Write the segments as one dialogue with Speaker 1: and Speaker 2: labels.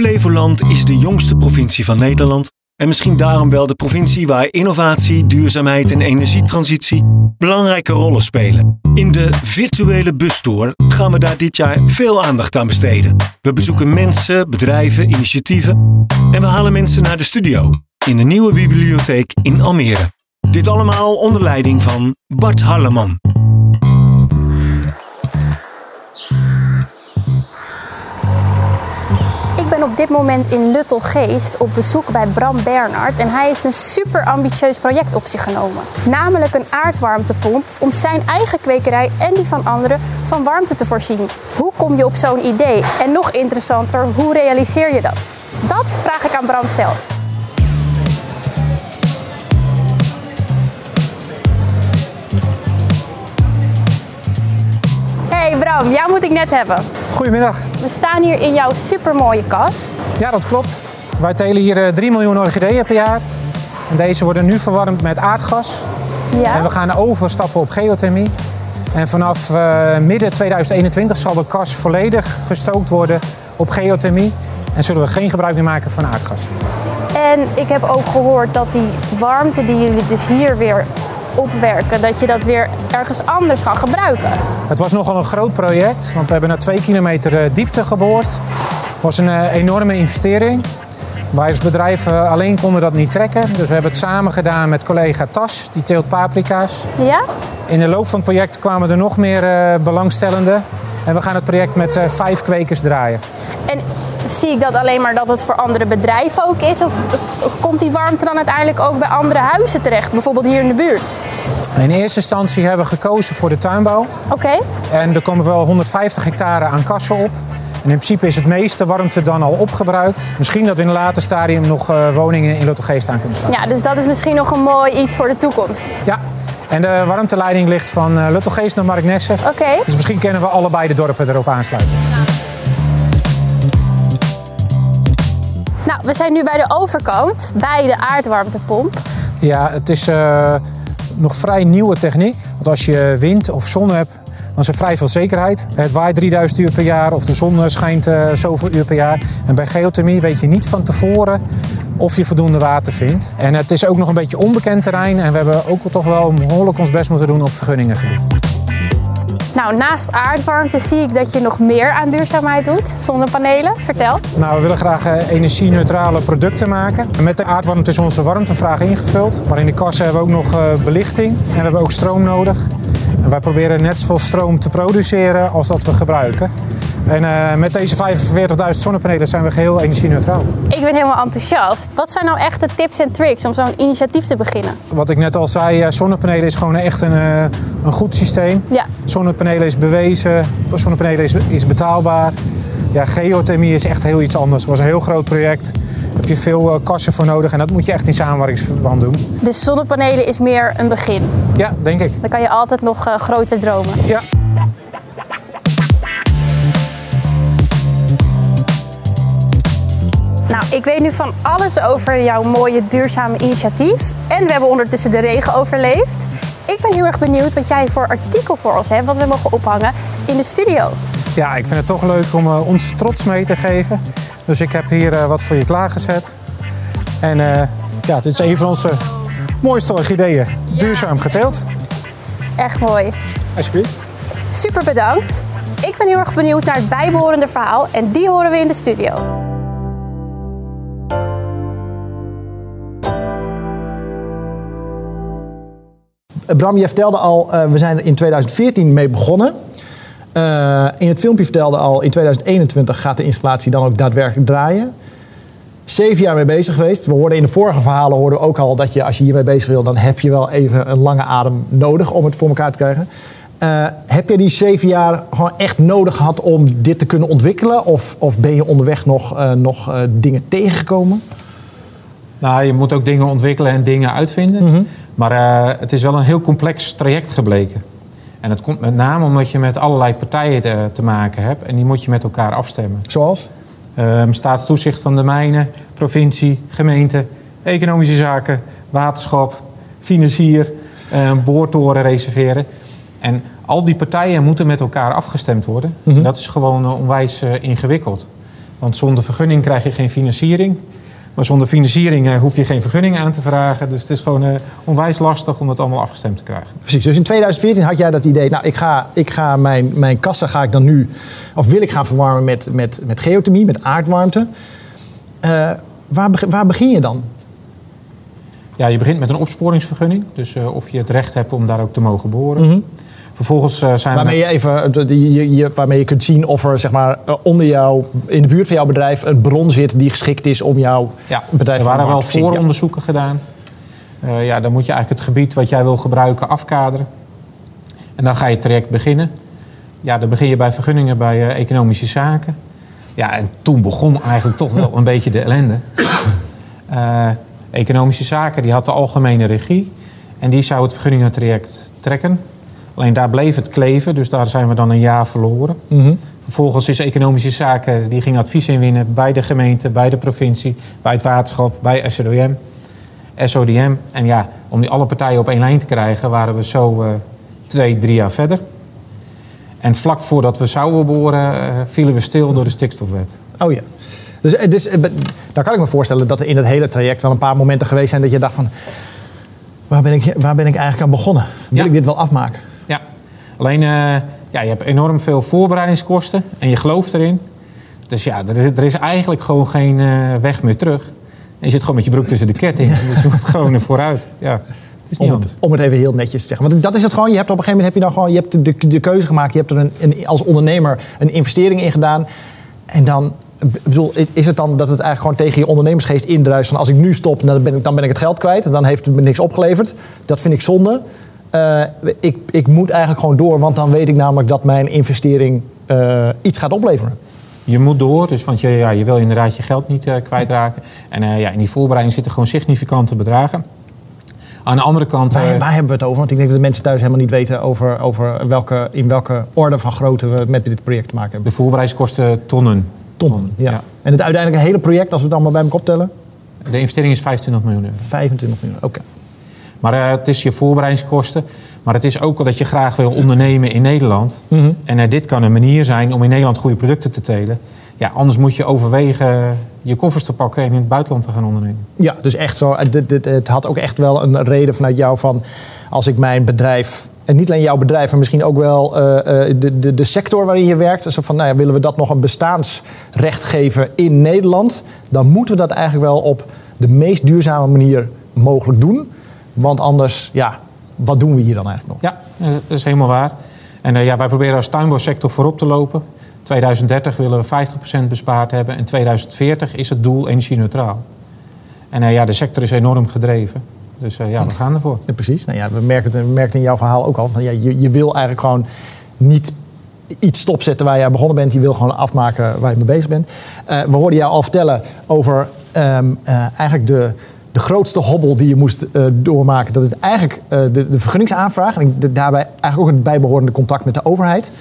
Speaker 1: Flevoland is de jongste provincie van Nederland en misschien daarom wel de provincie waar innovatie, duurzaamheid en energietransitie belangrijke rollen spelen. In de virtuele bustour gaan we daar dit jaar veel aandacht aan besteden. We bezoeken mensen, bedrijven, initiatieven en we halen mensen naar de studio in de nieuwe bibliotheek in Almere. Dit allemaal onder leiding van Bart Harleman.
Speaker 2: Dit moment in Luttelgeest op bezoek bij Bram Bernhard en hij heeft een super ambitieus project op zich genomen. Namelijk een aardwarmtepomp om zijn eigen kwekerij en die van anderen van warmte te voorzien. Hoe kom je op zo'n idee? En nog interessanter, hoe realiseer je dat? Dat vraag ik aan Bram zelf. Hey Bram, jou moet ik net hebben.
Speaker 3: Goedemiddag.
Speaker 2: We staan hier in jouw supermooie kas.
Speaker 3: Ja, dat klopt. Wij telen hier eh, 3 miljoen orchideeën per jaar. En deze worden nu verwarmd met aardgas. En
Speaker 2: Ja.
Speaker 3: we gaan overstappen op geothermie. En vanaf eh, midden 2021 zal de kas volledig gestookt worden op geothermie. En zullen we geen gebruik meer maken van aardgas.
Speaker 2: En ik heb ook gehoord dat die warmte die jullie dus hier weer opwerken, dat je dat weer ergens anders kan gebruiken.
Speaker 3: Het was nogal een groot project, want we hebben naar 2 kilometer eh, diepte geboord. Het was een eh, enorme investering. Wij als bedrijf alleen konden dat niet trekken. Dus we hebben het samen gedaan met collega Tas, die teelt paprika's.
Speaker 2: Ja?
Speaker 3: In de loop van het project kwamen er nog meer eh, belangstellenden. En we gaan het project met vijf kwekers draaien.
Speaker 2: En zie ik dat alleen maar dat het voor andere bedrijven ook is? Of komt die warmte dan uiteindelijk ook bij andere huizen terecht? Bijvoorbeeld hier in de buurt?
Speaker 3: In eerste instantie hebben we gekozen voor de tuinbouw.
Speaker 2: Oké.
Speaker 3: En er komen wel 150 hectare aan kassen op. En in principe is het meeste warmte dan al opgebruikt. Misschien dat we in een later stadium nog eh, woningen in Luttelgeest aan kunnen sluiten.
Speaker 2: Ja, dus dat is misschien nog een mooi iets voor de toekomst.
Speaker 3: Ja. En de warmteleiding ligt van eh, Luttelgeest naar Marknesse.
Speaker 2: Oké.
Speaker 3: Dus misschien kunnen we allebei de dorpen erop aansluiten.
Speaker 2: Nou, we zijn nu bij de overkant, bij de aardwarmtepomp.
Speaker 3: Ja, het is eh, nog vrij nieuwe techniek. Want als je wind of zon hebt, dan is er vrij veel zekerheid. Het waait 3000 uur per jaar of de zon eh, schijnt eh, zoveel uur per jaar. En bij geothermie weet je niet van tevoren of je voldoende water vindt. En het is ook nog een beetje onbekend terrein. En we hebben ook toch wel behoorlijk ons best moeten doen op vergunningengebied.
Speaker 2: Nou, naast aardwarmte zie ik dat je nog meer aan duurzaamheid doet. Zonnepanelen, vertel.
Speaker 3: Nou, we willen graag eh, energie-neutrale producten maken. En met de aardwarmte is onze warmtevraag ingevuld. Maar in de kassen hebben we ook nog eh, belichting en we hebben ook stroom nodig. En wij proberen net zoveel stroom te produceren als dat we gebruiken. En eh, met deze 45.000 zonnepanelen zijn we geheel energie-neutraal.
Speaker 2: Ik ben helemaal enthousiast. Wat zijn nou echt de tips en tricks om zo'n initiatief te beginnen?
Speaker 3: Wat ik net al zei, eh, zonnepanelen is gewoon echt een, eh, een goed systeem.
Speaker 2: Ja,
Speaker 3: Zonnepanelen is bewezen, zonnepanelen is, is betaalbaar. Ja, geothermie is echt heel iets anders. Het was een heel groot project. Daar heb je veel kassen voor nodig en dat moet je echt in samenwerkingsverband doen.
Speaker 2: dus zonnepanelen is meer een begin.
Speaker 3: Ja, denk ik.
Speaker 2: Dan kan je altijd nog groter dromen.
Speaker 3: Ja.
Speaker 2: Ik weet nu van alles over jouw mooie duurzame initiatief. En we hebben ondertussen de regen overleefd. Ik ben heel erg benieuwd wat jij voor artikel voor ons hebt, wat we mogen ophangen in de studio.
Speaker 3: ja, ik vind het toch leuk om eh, ons trots mee te geven. Dus ik heb hier eh, wat voor je klaargezet. En eh, ja, dit is een van onze mooiste orchideeën. Duurzaam geteeld.
Speaker 2: Echt mooi.
Speaker 3: Alsjeblieft.
Speaker 2: Super bedankt. Ik ben heel erg benieuwd naar het bijbehorende verhaal en die horen we in de studio.
Speaker 4: Bram, je vertelde al, eh, we zijn er in 2014 mee begonnen. Eh, in het filmpje vertelde al, in 2021 gaat de installatie dan ook daadwerkelijk draaien. Zeven jaar mee bezig geweest. We hoorden in de vorige verhalen hoorden we ook al dat je, als je hiermee bezig wil, dan heb je wel even een lange adem nodig om het voor elkaar te krijgen. Eh, heb je die zeven jaar gewoon echt nodig gehad om dit te kunnen ontwikkelen? Of, of ben je onderweg nog, eh, nog eh, dingen tegengekomen?
Speaker 3: Nou, je moet ook dingen ontwikkelen en dingen uitvinden. Maar eh, het is wel een heel complex traject gebleken. En dat komt met name omdat je met allerlei partijen te, te maken hebt. En die moet je met elkaar afstemmen.
Speaker 4: Zoals?
Speaker 3: Ehm, staatstoezicht van de mijnen, provincie, gemeente, economische zaken, waterschap, financier, eh, boortoren reserveren. En al die partijen moeten met elkaar afgestemd worden. En dat is gewoon eh, onwijs eh, ingewikkeld. Want zonder vergunning krijg je geen financiering. Maar zonder financiering eh, hoef je geen vergunning aan te vragen. Dus het is gewoon eh, onwijs lastig om dat allemaal afgestemd te krijgen.
Speaker 4: Precies, dus in 2014 had jij dat idee, nou ik ga, ik ga mijn, mijn kassen ga ik dan nu, of wil ik gaan verwarmen met, met, met geothermie, met aardwarmte. Eh, waar, waar begin je dan?
Speaker 3: Ja, je begint met een opsporingsvergunning. Dus of je het recht hebt om daar ook te mogen boren. Vervolgens eh, zijn
Speaker 4: Waarmee
Speaker 3: we...
Speaker 4: je even, de- je, je- waarmee je kunt zien of er zeg maar, eh, onder jou, in de buurt van jouw bedrijf, een bron zit die geschikt is om jouw
Speaker 3: Ja,
Speaker 4: bedrijf
Speaker 3: er
Speaker 4: van
Speaker 3: waren wel
Speaker 4: te. Ja.
Speaker 3: vooronderzoeken gedaan. Eh, ja, dan moet je eigenlijk het gebied wat jij wil gebruiken afkaderen. En dan ga je het traject beginnen. Ja, dan begin je bij vergunningen bij eh, economische zaken. Ja, en toen begon eigenlijk toch wel een beetje de ellende. Eh, economische zaken, die had de algemene regie. En die zou het vergunningentraject trekken. Alleen daar bleef het kleven, dus daar zijn we dan een jaar verloren.
Speaker 4: Mhm.
Speaker 3: Vervolgens is economische zaken, die ging advies inwinnen bij de gemeente, bij de provincie, bij het waterschap, bij SODM. SODM. En ja, om die alle partijen op één lijn te krijgen, waren we zo eh, twee, drie jaar verder. En vlak voordat we zouden boren, eh, vielen we stil door de stikstofwet.
Speaker 4: Oh ja. Dus, eh, dus dan kan ik me voorstellen dat er in het hele traject wel een paar momenten geweest zijn dat je dacht van, waar ben ik, waar ben ik eigenlijk aan begonnen? Wil
Speaker 3: Ja.
Speaker 4: ik dit wel afmaken?
Speaker 3: Alleen eh, ja, je hebt enorm veel voorbereidingskosten en je gelooft erin. Dus ja, er is, er is eigenlijk gewoon geen eh, weg meer terug. En je zit gewoon met je broek tussen de kettingen. dus je moet gewoon er vooruit. Ja,
Speaker 4: Om het, om het even heel netjes te zeggen. Want dat is het gewoon. Je hebt op een gegeven moment heb je dan gewoon, je hebt de, de keuze gemaakt. Je hebt er een, een, als ondernemer een investering in gedaan. En dan, bedoel, is het dan dat het eigenlijk gewoon tegen je ondernemersgeest indruist. Van als ik nu stop, dan ben ik, dan ben ik het geld kwijt. En dan heeft het me niks opgeleverd. Dat vind ik zonde. Eh, ik, ik moet eigenlijk gewoon door. Want dan weet ik namelijk dat mijn investering eh, iets gaat opleveren.
Speaker 3: Je moet door, dus, want je, ja, je wil inderdaad je geld niet eh, kwijtraken. En ja, in die voorbereiding zitten gewoon significante bedragen. Aan de andere kant...
Speaker 4: Waar, waar hebben we het over? Want ik denk dat de mensen thuis helemaal niet weten over, over welke, in welke orde van grootte we met dit project te maken hebben.
Speaker 3: de voorbereidingskosten tonnen.
Speaker 4: Tonnen, ja.
Speaker 3: Ja.
Speaker 4: En het uiteindelijke hele project, als we het allemaal bij elkaar optellen,
Speaker 3: De investering is 25 miljoen euro.
Speaker 4: 25 miljoen. Oké.
Speaker 3: Maar eh, het is je voorbereidingskosten. Maar het is ook wel dat je graag wil ondernemen in Nederland.
Speaker 4: Mhm.
Speaker 3: En eh, dit kan een manier zijn om in Nederland goede producten te telen. Ja, anders moet je overwegen je koffers te pakken en in het buitenland te gaan ondernemen.
Speaker 4: Ja, dus echt zo. Het, het- had ook echt wel een reden vanuit jou van als ik mijn bedrijf. En niet alleen jouw bedrijf, maar misschien ook wel eh, eh, de, de, de sector waarin je werkt. Zo van, nou ja, willen we dat nog een bestaansrecht geven in Nederland? Dan moeten we dat eigenlijk wel op de meest duurzame manier mogelijk doen. Want anders, ja, wat doen we hier dan eigenlijk nog?
Speaker 3: Ja, eh, dat is helemaal waar. En eh, ja, wij proberen als tuinbouwsector voorop te lopen. 2030 willen we 50% bespaard hebben. En 2040 is het doel energie-neutraal. En eh, ja, de sector is enorm gedreven. Dus ja, we gaan ervoor.
Speaker 4: Ja, precies. Nou ja, we, merken het, we merken in jouw verhaal ook al. Van, ja, je, je wil eigenlijk gewoon niet iets stopzetten waar je aan begonnen bent. Je wil gewoon afmaken waar je mee bezig bent. We hoorden jou al vertellen over ehm, eh, eigenlijk de, de grootste hobbel die je moest eh, doormaken. Dat is eigenlijk eh, de, de vergunningsaanvraag. En daarbij eigenlijk ook het bijbehorende contact met de overheid.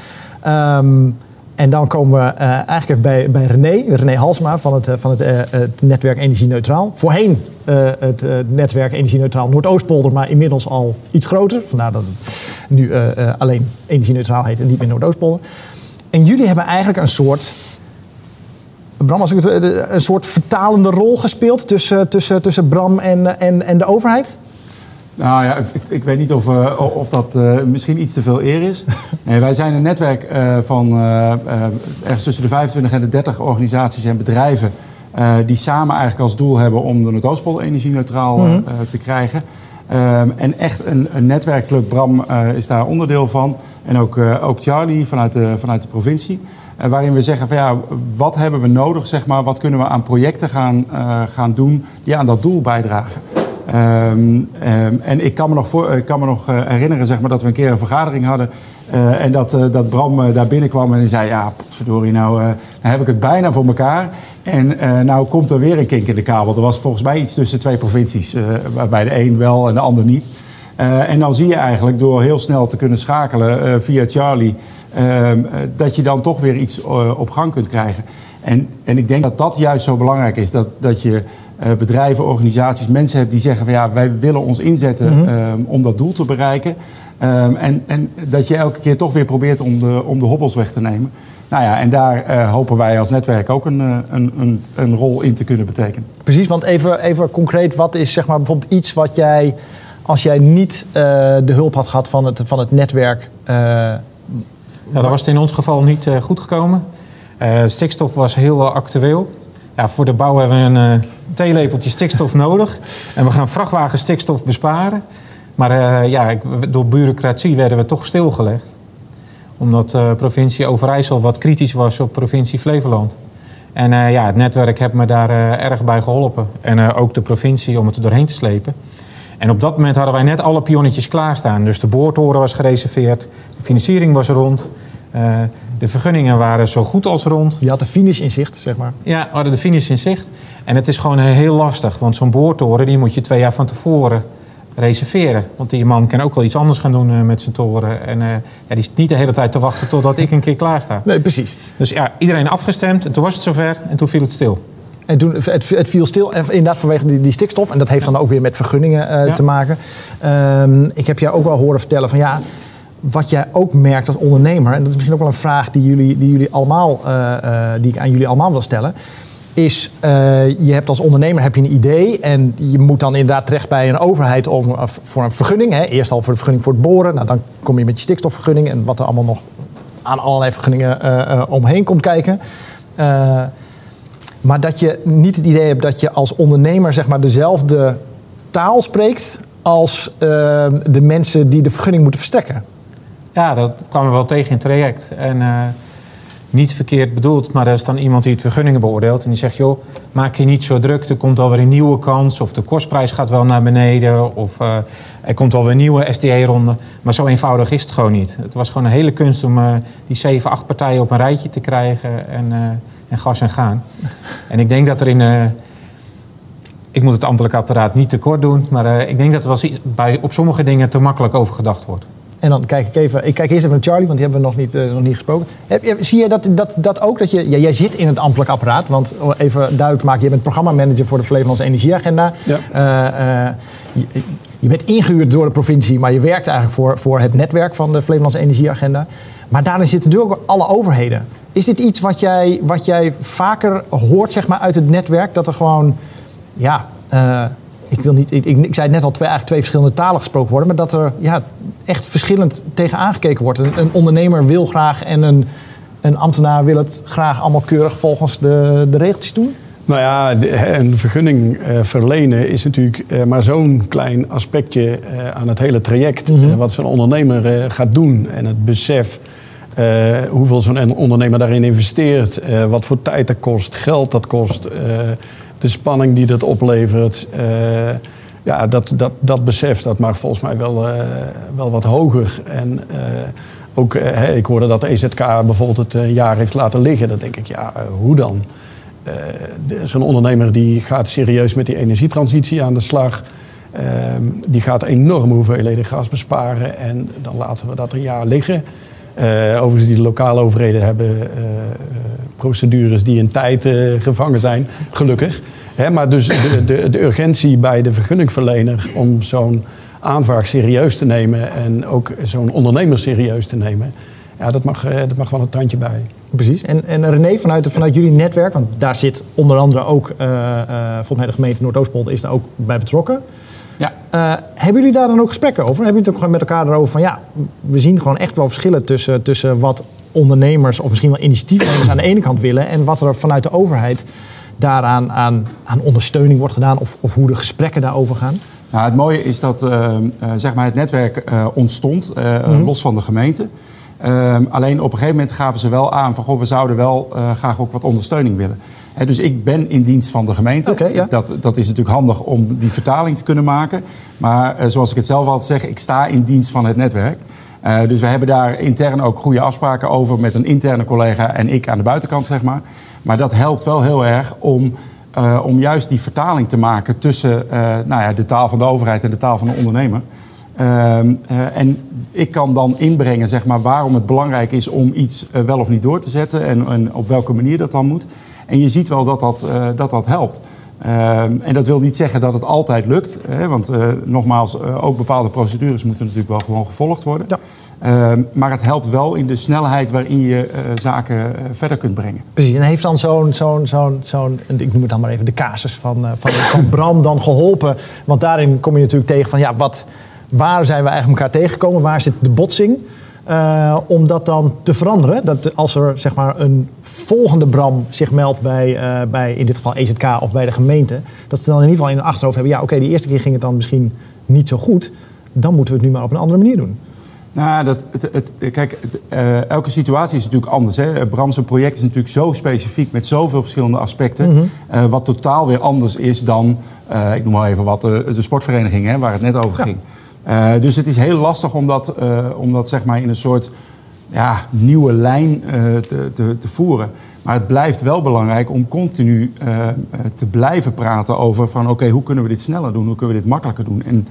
Speaker 4: Ehm, en dan komen we eh, eigenlijk even bij, bij René, René Halsma van het, van het, het netwerk Energie Neutraal. Voorheen het netwerk Energie Neutraal Noordoostpolder, maar inmiddels al iets groter. Vandaar dat het nu alleen Energie Neutraal heet en niet meer Noordoostpolder. En jullie hebben eigenlijk een soort, Bram, als ik het, eh, een soort vertalende rol gespeeld tussen, tussen, tussen Bram en, en, en de overheid.
Speaker 5: Nou ja, ik, ik weet niet of, eh, of dat eh, misschien iets te veel eer is. Nee, wij zijn een netwerk eh, van eh, eh, ergens tussen de 25 en de 30 organisaties en bedrijven. eh, die samen eigenlijk als doel hebben om de Noordoostpol energie-neutraal eh, eh, te krijgen. Ehm, en echt een, een netwerkclub, Bram eh, is daar onderdeel van. En ook, eh, ook Charlie vanuit de, vanuit de provincie. Waarin we zeggen van ja, wat hebben we nodig, zeg maar, wat kunnen we aan projecten gaan, eh, gaan doen die aan dat doel bijdragen. Ehm, ehm, en ik kan me nog, voor, kan me nog eh, herinneren zeg maar, dat we een keer een vergadering hadden. eh, en dat, dat Bram daar binnenkwam en die zei: Ja, verdorie, nou, nou heb ik het bijna voor elkaar. En nou komt er weer een kink in de kabel. Er was volgens mij iets tussen twee provincies, waarbij de een wel en de ander niet. En dan zie je eigenlijk door heel snel te kunnen schakelen via Charlie. Ehm, eh, dat je dan toch weer iets eh, op gang kunt krijgen. En, en ik denk dat dat juist zo belangrijk is. Dat, dat je eh, bedrijven, organisaties, mensen hebt die zeggen van ja, wij willen ons inzetten ehm, om dat doel te bereiken. Ehm, en, en dat je elke keer toch weer probeert om de, om de hobbels weg te nemen. Nou ja, en daar hopen wij als netwerk ook een, een, een, een rol in te kunnen betekenen.
Speaker 4: Precies, want even, even concreet, wat is zeg maar bijvoorbeeld iets wat jij, als jij niet de hulp had gehad van het, van het netwerk,
Speaker 3: Dat was in ons geval niet eh, goed gekomen. Eh, stikstof was heel actueel. Ja, voor de bouw hebben we een eh theelepeltje stikstof nodig. En we gaan vrachtwagen stikstof besparen. Maar ja, door bureaucratie werden we toch stilgelegd. Omdat provincie Overijssel wat kritisch was op provincie Flevoland. En ja, het netwerk heeft me daar erg bij geholpen. En ook de provincie om het er doorheen te slepen. En op dat moment hadden wij net alle pionnetjes klaarstaan. Dus de boortoren was gereserveerd, de financiering was rond, eh, de vergunningen waren zo goed als rond.
Speaker 4: je had de finish in zicht, zeg maar.
Speaker 3: Ja, we hadden de finish in zicht. En het is gewoon heel lastig, want zo'n boortoren die moet je twee jaar van tevoren reserveren. Want die man kan ook wel iets anders gaan doen eh, met zijn toren. En eh, ja, die is niet de hele tijd te wachten totdat ik een keer klaar sta.
Speaker 4: Nee, precies.
Speaker 3: Dus ja, iedereen afgestemd en toen was het zover en toen viel het stil.
Speaker 4: En toen, het, het viel stil, inderdaad vanwege die, die stikstof. En dat heeft dan ook weer met vergunningen eh, te maken. Ehm, ik heb jou ook wel horen vertellen van ja, wat jij ook merkt als ondernemer, en dat is misschien ook wel een vraag die, jullie, die, jullie allemaal, eh, eh, die ik aan jullie allemaal wil stellen. Is, je hebt als ondernemer heb je een idee en je moet dan inderdaad terecht bij een overheid om, voor een vergunning. Hè. Eerst al voor de vergunning voor het boren, nou, dan kom je met je stikstofvergunning en wat er allemaal nog aan allerlei vergunningen omheen komt kijken. Maar dat je niet het idee hebt dat je als ondernemer zeg maar, dezelfde taal spreekt als eh, de mensen die de vergunning moeten verstrekken.
Speaker 3: Ja, dat kwam we wel tegen in het traject. En eh, niet verkeerd bedoeld, maar er is dan iemand die het vergunningen beoordeelt. En die zegt, joh, maak je niet zo druk. Er komt alweer een nieuwe kans. Of de kostprijs gaat wel naar beneden. Of eh, er komt alweer een nieuwe SDE-ronde. Maar zo eenvoudig is het gewoon niet. Het was gewoon een hele kunst om eh, die zeven, acht partijen op een rijtje te krijgen. En, en gas en gaan. En ik denk dat er in... eh, ik moet het ambtelijk apparaat niet tekort doen. Maar eh, ik denk dat er wel iets- bij, op sommige dingen te makkelijk over gedacht wordt.
Speaker 4: En dan kijk ik even, ik kijk eerst even naar Charlie, want die hebben we nog niet, eh, nog niet gesproken. Heb, je- zie je dat, dat, dat ook? Dat je, ja, jij zit in het ambtelijk apparaat, want om even duidelijk maken, je bent programmamanager voor de Flevolandse Energieagenda.
Speaker 5: Ja.
Speaker 4: Eh, eh, je, je bent ingehuurd door de provincie, maar je werkt eigenlijk voor, voor het netwerk van de Flevolandse Energieagenda. Maar daarin zitten natuurlijk ook alle overheden. Is dit iets wat jij, wat jij vaker hoort zeg maar, uit het netwerk? Dat er gewoon, ja, eh, ik, wil niet, ik, ik, ik zei net al, twee, eigenlijk twee verschillende talen gesproken worden. Maar dat er ja, echt verschillend tegen aangekeken wordt. Een, een ondernemer wil graag en een, een ambtenaar wil het graag allemaal keurig volgens de, de regeltjes doen.
Speaker 6: Nou ja, een vergunning eh, verlenen is natuurlijk eh, maar zo'n klein aspectje aan het hele traject.
Speaker 4: Mhm.
Speaker 6: Wat zo'n ondernemer gaat doen en het besef hoeveel zo'n ondernemer daarin investeert, eh, wat voor tijd dat kost, geld dat kost, eh, de spanning die dat oplevert. eh, ja, dat, dat, dat besef dat mag volgens mij wel, eh, wel wat hoger. En eh, ook, eh, ik hoorde dat de EZK bijvoorbeeld het een jaar heeft laten liggen. Dan denk ik, ja, eh, hoe dan? Eh, Zo'n ondernemer die gaat serieus met die energietransitie aan de slag. Ehm, die gaat enorme hoeveelheden gas besparen en dan laten we dat een jaar liggen. Eh, overigens, die lokale overheden hebben eh, procedures die in tijd eh, gevangen zijn, gelukkig. Hè, maar dus de, de, de urgentie bij de vergunningverlener om zo'n aanvraag serieus te nemen en ook zo'n ondernemer serieus te nemen, ja, dat, mag, dat mag wel een tandje bij.
Speaker 4: Precies. En, en René, vanuit, vanuit jullie netwerk, want daar zit onder andere ook, eh, eh, volgens mij de gemeente Noordoostpolder is daar ook bij betrokken.
Speaker 5: Ja.
Speaker 4: Eh, hebben jullie daar dan ook gesprekken over? Hebben jullie het ook gewoon met elkaar erover van ja, we zien gewoon echt wel verschillen tussen, tussen wat ondernemers of misschien wel initiatiefnemers aan de ene kant willen en wat er vanuit de overheid daaraan aan, aan ondersteuning wordt gedaan of, of hoe de gesprekken daarover gaan?
Speaker 5: Nou, het mooie is dat eh, eh, zeg maar het netwerk eh, ontstond,
Speaker 4: Mhm.
Speaker 5: los van de gemeente. Ehm, alleen op een gegeven moment gaven ze wel aan van goh, we zouden wel graag ook wat ondersteuning willen. Dus ik ben in dienst van de gemeente.
Speaker 4: Ja.
Speaker 5: dat, dat is natuurlijk handig om die vertaling te kunnen maken. Maar eh, zoals ik het zelf altijd zeg, ik sta in dienst van het netwerk. Eh, dus we hebben daar intern ook goede afspraken over met een interne collega en ik aan de buitenkant, zeg maar. Maar dat helpt wel heel erg om, eh, om juist die vertaling te maken tussen nou ja, de taal van de overheid en de taal van de ondernemer. Ehm, eh, en ik kan dan inbrengen zeg maar, waarom het belangrijk is om iets wel of niet door te zetten en, en op welke manier dat dan moet. En je ziet wel dat dat, eh, dat, dat helpt. Ehm, en dat wil niet zeggen dat het altijd lukt. Hè, want eh, nogmaals, eh, ook bepaalde procedures moeten natuurlijk wel gewoon gevolgd worden.
Speaker 4: Ja.
Speaker 5: Ehm, maar het helpt wel in de snelheid waarin je zaken verder kunt brengen.
Speaker 4: Precies, en heeft dan zo'n, zo'n, zo'n, zo'n, ik noem het dan maar even de casus van, van, van Bram dan geholpen? Want daarin kom je natuurlijk tegen van, ja, wat, waar zijn we eigenlijk elkaar tegengekomen? Waar zit de botsing? Eh, om dat dan te veranderen. Dat als er zeg maar een volgende Bram zich meldt bij, eh, bij in dit geval EZK of bij de gemeente, dat ze dan in ieder geval in hun achterhoofd hebben, ja oké, die eerste keer ging het dan misschien niet zo goed. Dan moeten we het nu maar op een andere manier doen.
Speaker 5: Nou, dat, het, het- kijk, het, eh, elke situatie is natuurlijk anders. Hè. Bram's project is natuurlijk zo specifiek met zoveel verschillende aspecten. eh, wat totaal weer anders is dan, ik noem maar even wat, de sportvereniging hè, waar het net over ging. Eh, dus het is heel lastig om dat, eh, om dat zeg maar in een soort ja, nieuwe lijn eh, te, te, te voeren. Maar het blijft wel belangrijk om continu te blijven praten over van oké, hoe kunnen we dit sneller doen? Hoe kunnen we dit makkelijker doen? En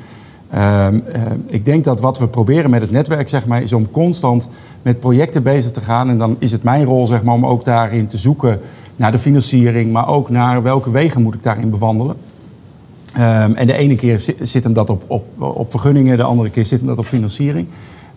Speaker 5: Ehm, eh, ik denk dat wat we proberen met het netwerk zeg maar, is om constant met projecten bezig te gaan. En dan is het mijn rol zeg maar, om ook daarin te zoeken naar de financiering, maar ook naar welke wegen moet ik daarin bewandelen. Ehm, en de ene keer zi- zit hem dat op, op, op vergunningen, de andere keer zit hem dat op financiering.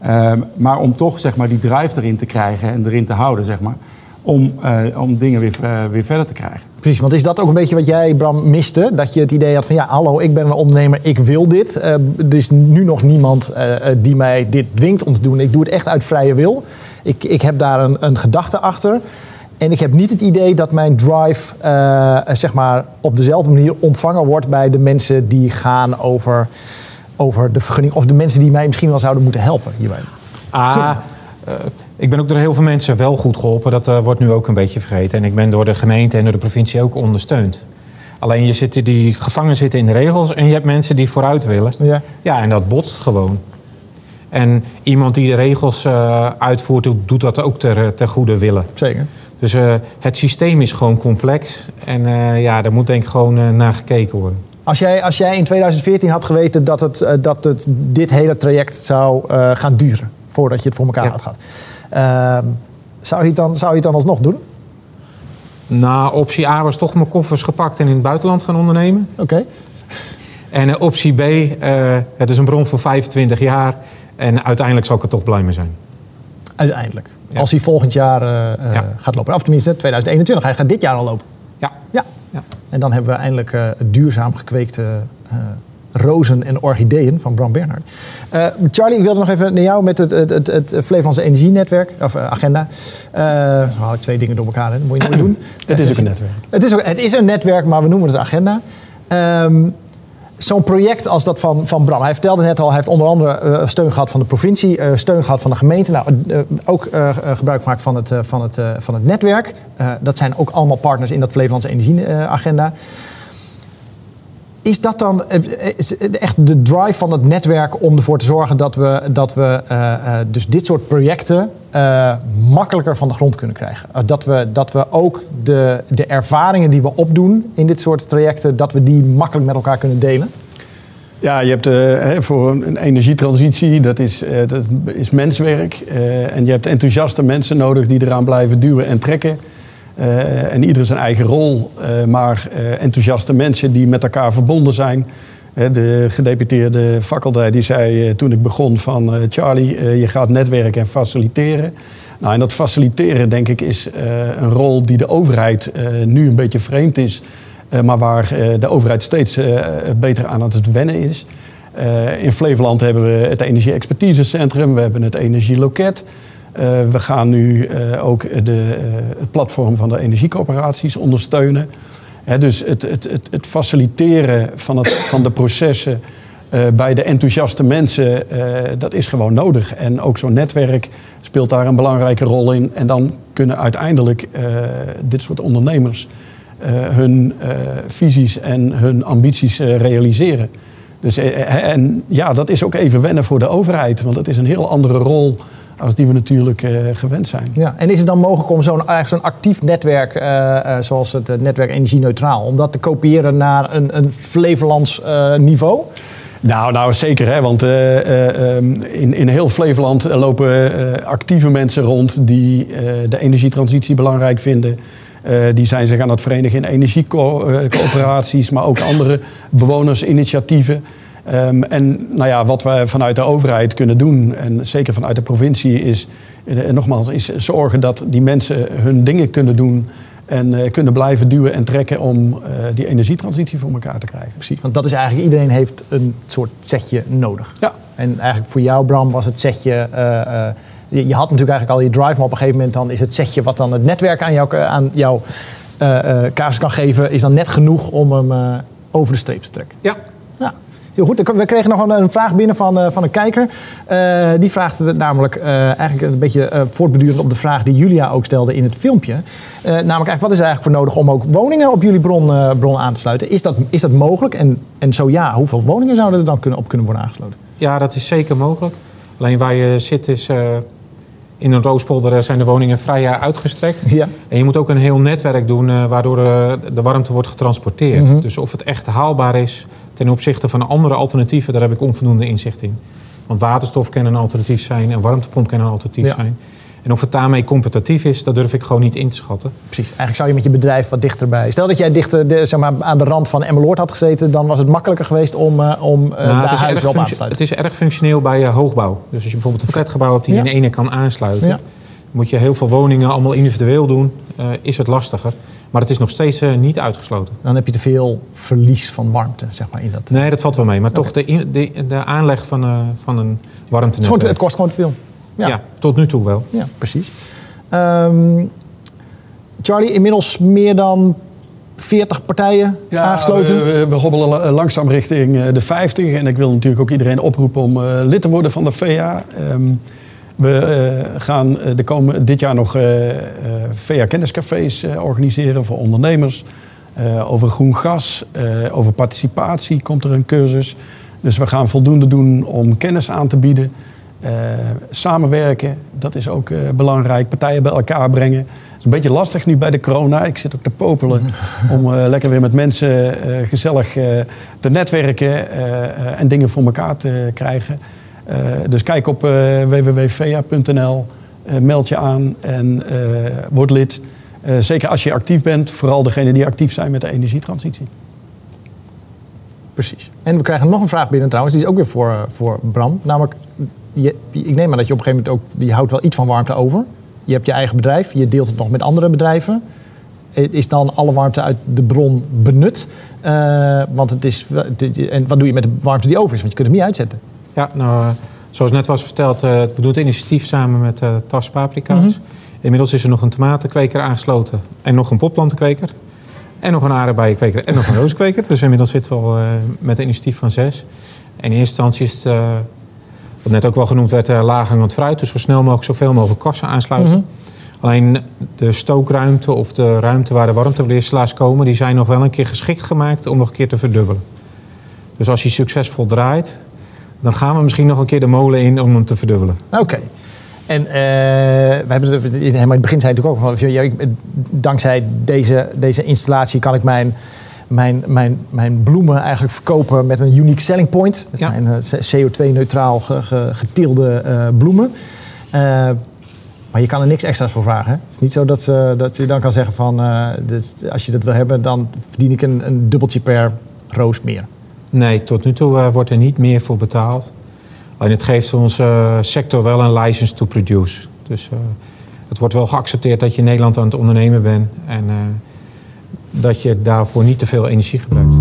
Speaker 5: Ehm, maar om toch zeg maar, die drive erin te krijgen en erin te houden, zeg maar, om, eh, om dingen weer, eh, weer verder te krijgen.
Speaker 4: Precies, want is dat ook een beetje wat jij, Bram, miste? Dat je het idee had van ja, hallo, ik ben een ondernemer, ik wil dit. Eh, er is nu nog niemand die mij dit dwingt om te doen. Ik doe het echt uit vrije wil. Ik, ik heb daar een, een gedachte achter. En ik heb niet het idee dat mijn drive eh, zeg maar op dezelfde manier ontvangen wordt bij de mensen die gaan over, over de vergunning. Of de mensen die mij misschien wel zouden moeten helpen hierbij.
Speaker 3: Ah, eh, ik ben ook door heel veel mensen wel goed geholpen. Dat eh, wordt nu ook een beetje vergeten. En ik ben door de gemeente en door de provincie ook ondersteund. Alleen je zit, die gevangen zitten in de regels en je hebt mensen die vooruit willen.
Speaker 4: Ja.
Speaker 3: Ja, en dat botst gewoon. En iemand die de regels uitvoert, doet- doet dat ook ter, ter goede willen.
Speaker 4: Zeker.
Speaker 3: Dus eh, het systeem is gewoon complex. En eh, ja, daar moet denk ik gewoon eh, naar gekeken worden.
Speaker 4: Als jij, als jij in 2014 had geweten dat, het, dat het, dit hele traject zou gaan duren voordat je het voor elkaar
Speaker 3: Ja.
Speaker 4: had gehad, ehm, zou, je het dan, zou je het dan alsnog doen?
Speaker 3: Nou, optie A was toch mijn koffers gepakt en in het buitenland gaan ondernemen.
Speaker 4: Oké.
Speaker 3: En optie B, het is een bron voor 25 jaar. En uiteindelijk zal ik er toch blij mee zijn.
Speaker 4: Uiteindelijk.
Speaker 3: Ja.
Speaker 4: Als hij volgend jaar eh, eh,
Speaker 3: Ja.
Speaker 4: gaat lopen. Of tenminste 2021. Hij gaat dit jaar al lopen.
Speaker 3: Ja.
Speaker 4: Ja.
Speaker 3: Ja.
Speaker 4: En dan hebben we eindelijk eh, duurzaam gekweekte rozen en orchideeën van Bram Bernhard. Charlie, ik wilde nog even naar jou met het, het, het, het Flevolandse Energienetwerk, of agenda. Zo haal ik twee dingen door elkaar, hè. dat moet je nooit doen.
Speaker 6: Het is ook een netwerk.
Speaker 4: Het is, ook, het is een netwerk, maar we noemen het agenda. Ehm, Zo'n project als dat van, van Bram. Hij vertelde net al, hij heeft onder andere eh, steun gehad van de provincie, eh, steun gehad van de gemeente. Nou, eh, ook gebruik gemaakt van het, van het, van het netwerk. Dat zijn ook allemaal partners in dat Flevolandse energieagenda. Is dat dan eh, echt de drive van het netwerk om ervoor te zorgen dat we, dat we eh, eh, dus dit soort projecten makkelijker van de grond kunnen krijgen? Dat, we, dat we ook de, de ervaringen die we opdoen in dit soort trajecten, dat we die makkelijk met elkaar kunnen delen?
Speaker 6: Ja, je hebt voor een energietransitie, dat is, dat is menswerk. En je hebt enthousiaste mensen nodig die eraan blijven duwen en trekken. Eh, en ieder zijn eigen rol, eh, maar eh, enthousiaste mensen die met elkaar verbonden zijn. De gedeputeerde fakkelder die zei toen ik begon van Charlie, je gaat netwerken en faciliteren. Nou, en dat faciliteren denk ik is een rol die de overheid nu een beetje vreemd is. Maar waar de overheid steeds beter aan het wennen is. In Flevoland hebben we het Energie-expertisecentrum, we hebben het Energieloket. Eh, we gaan nu eh, ook de, eh, het platform van de energiecoöperaties ondersteunen. Dus het, het, het, het faciliteren van, het, van de processen bij de enthousiaste mensen, dat is gewoon nodig. En ook zo'n netwerk speelt daar een belangrijke rol in. En dan kunnen uiteindelijk dit soort ondernemers hun visies en hun ambities realiseren. Dus, en ja, dat is ook even wennen voor de overheid, want het is een heel andere rol als die we natuurlijk eh, gewend zijn.
Speaker 4: Ja, en is het dan mogelijk om zo'n zo'n actief netwerk, eh, eh, zoals het netwerk Energie Neutraal, om dat te kopiëren naar een, een Flevolands niveau?
Speaker 6: Nou, nou zeker, hè? want eh, eh, ehm, in, in heel Flevoland lopen actieve mensen rond die de energietransitie belangrijk vinden. Die zijn zich aan het verenigen in energiecoöperaties, maar ook andere bewonersinitiatieven. Ehm, en nou ja, wat we vanuit de overheid kunnen doen, en zeker vanuit de provincie, is eh, nogmaals is zorgen dat die mensen hun dingen kunnen doen en eh, kunnen blijven duwen en trekken om eh, die energietransitie voor elkaar te krijgen.
Speaker 4: Precies, want dat is eigenlijk, iedereen heeft een soort setje nodig.
Speaker 6: Ja.
Speaker 4: En eigenlijk voor jou, Bram, was het setje... eh, eh, je, je had natuurlijk eigenlijk al je drive, maar op een gegeven moment dan is het setje wat dan het netwerk aan, jou, aan jouw eh, eh, kaas kan geven, is dan net genoeg om hem eh, over de streep te trekken.
Speaker 3: Ja,
Speaker 4: Ja, heel goed. We kregen nog een, vraag binnen van, eh, van een kijker. Eh, die vraagt namelijk eh, eigenlijk een beetje eh, voortbedurend op de vraag die Julia ook stelde in het filmpje. Namelijk eigenlijk, wat is er eigenlijk voor nodig om ook woningen op jullie bron, bron aan te sluiten? Is dat, is dat mogelijk? En, en zo ja, hoeveel woningen zouden er dan kunnen, op kunnen worden aangesloten?
Speaker 3: ja, dat is zeker mogelijk. Alleen waar je zit is... in een roospolder zijn de woningen vrij uitgestrekt.
Speaker 4: Ja.
Speaker 3: En je moet ook een heel netwerk doen waardoor de warmte wordt getransporteerd.
Speaker 4: Mhm.
Speaker 3: Dus of het echt haalbaar is ten opzichte van andere alternatieven, daar heb ik onvoldoende inzicht in. Want waterstof kan een alternatief zijn en warmtepomp kan een alternatief
Speaker 4: Ja.
Speaker 3: zijn. En of het daarmee competitief is, dat durf ik gewoon niet in te schatten.
Speaker 4: Precies. Eigenlijk zou je met je bedrijf wat dichterbij. Stel dat jij dichter de, zeg maar, aan de rand van Emmeloord had gezeten, dan was het makkelijker geweest om, eh, om eh
Speaker 3: Nou,
Speaker 4: daar
Speaker 3: het, is
Speaker 4: huis op aan te sluiten.
Speaker 3: het is erg functioneel bij eh, hoogbouw. Dus als je bijvoorbeeld een flatgebouw hebt die
Speaker 4: Ja.
Speaker 3: je in ene kan aansluiten,
Speaker 4: Ja.
Speaker 3: moet je heel veel woningen allemaal individueel doen, is het lastiger. Maar het is nog steeds eh, niet uitgesloten.
Speaker 4: Dan heb je te veel verlies van warmte zeg maar, in dat.
Speaker 3: Nee, dat valt wel mee. Maar toch de, in- de, de aanleg van, eh, van een
Speaker 4: Het, is gewoon,
Speaker 3: warmtenetwerk.
Speaker 4: het kost gewoon te veel.
Speaker 3: ja.
Speaker 4: Ja.
Speaker 3: tot nu toe wel.
Speaker 4: Ja, precies. Ehm, Charlie, inmiddels meer dan 40 partijen aangesloten.
Speaker 6: We, we, we hobbelen la- langzaam richting eh, de 50. En ik wil natuurlijk ook iedereen oproepen om eh, lid te worden van de VA. Ehm, we eh, gaan eh, de komen, dit jaar nog eh eh, VA kenniscafés eh, organiseren voor ondernemers. Over groen gas, over participatie komt er een cursus. Dus we gaan voldoende doen om kennis aan te bieden. Samenwerken, dat is ook belangrijk. Partijen bij elkaar brengen. Het is een beetje lastig nu bij de corona. Ik zit ook te popelen om lekker weer met mensen gezellig te netwerken en dingen voor elkaar te krijgen. Eh, dus kijk op eh, www.va.nl, eh, meld je aan en word lid. Zeker als je actief bent, vooral degenen die actief zijn met de energietransitie.
Speaker 4: Precies. En we krijgen nog een vraag binnen trouwens, die is ook weer voor, voor Bram. Namelijk, je, ik neem aan dat je op een gegeven moment ook, je houdt wel iets van warmte over. Je hebt je eigen bedrijf, je deelt het nog met andere bedrijven. Is dan alle warmte uit de bron benut? Want het is, en wat doe je met de warmte die over is? Want je kunt hem niet uitzetten.
Speaker 3: Ja, nou, eh, zoals net was verteld, eh, we doen het initiatief samen met eh Tas Paprika's. Inmiddels is er nog een tomatenkweker aangesloten en nog een popplantenkweker. En nog een aardbeienkweker en nog een rozenkweker. Dus inmiddels zitten we al met een initiatief van zes. En in eerste instantie is het, wat net ook wel genoemd werd, laaghangend fruit. Dus zo snel mogelijk zoveel mogelijk kassen aansluiten. Alleen de stookruimte of de ruimte waar de warmteweerslaars komen, die zijn nog wel een keer geschikt gemaakt om nog een keer te verdubbelen. Dus als hij succesvol draait, dan gaan we misschien nog een keer de molen in om hem te verdubbelen.
Speaker 4: Oké. En eh, we hebben het, in, helemaal het begin zei natuurlijk ook, van, ik- dankzij deze, deze installatie kan ik mijn, mijn, mijn, mijn bloemen eigenlijk verkopen met een unique selling point. Het
Speaker 3: Ja.
Speaker 4: zijn eh, CO2-neutraal ge, ge- geteelde eh, bloemen. Eh, maar je kan er niks extra's voor vragen. Hè? Het is niet zo dat, eh, dat je dan kan zeggen van, eh, dit- als je dat wil hebben, dan verdien ik een, een dubbeltje per roos meer.
Speaker 3: Nee, tot nu toe eh, wordt er niet meer voor betaald. Alleen het geeft onze sector wel een license to produce. Dus eh, het wordt wel geaccepteerd dat je in Nederland aan het ondernemen bent en eh, dat je daarvoor niet te veel energie gebruikt.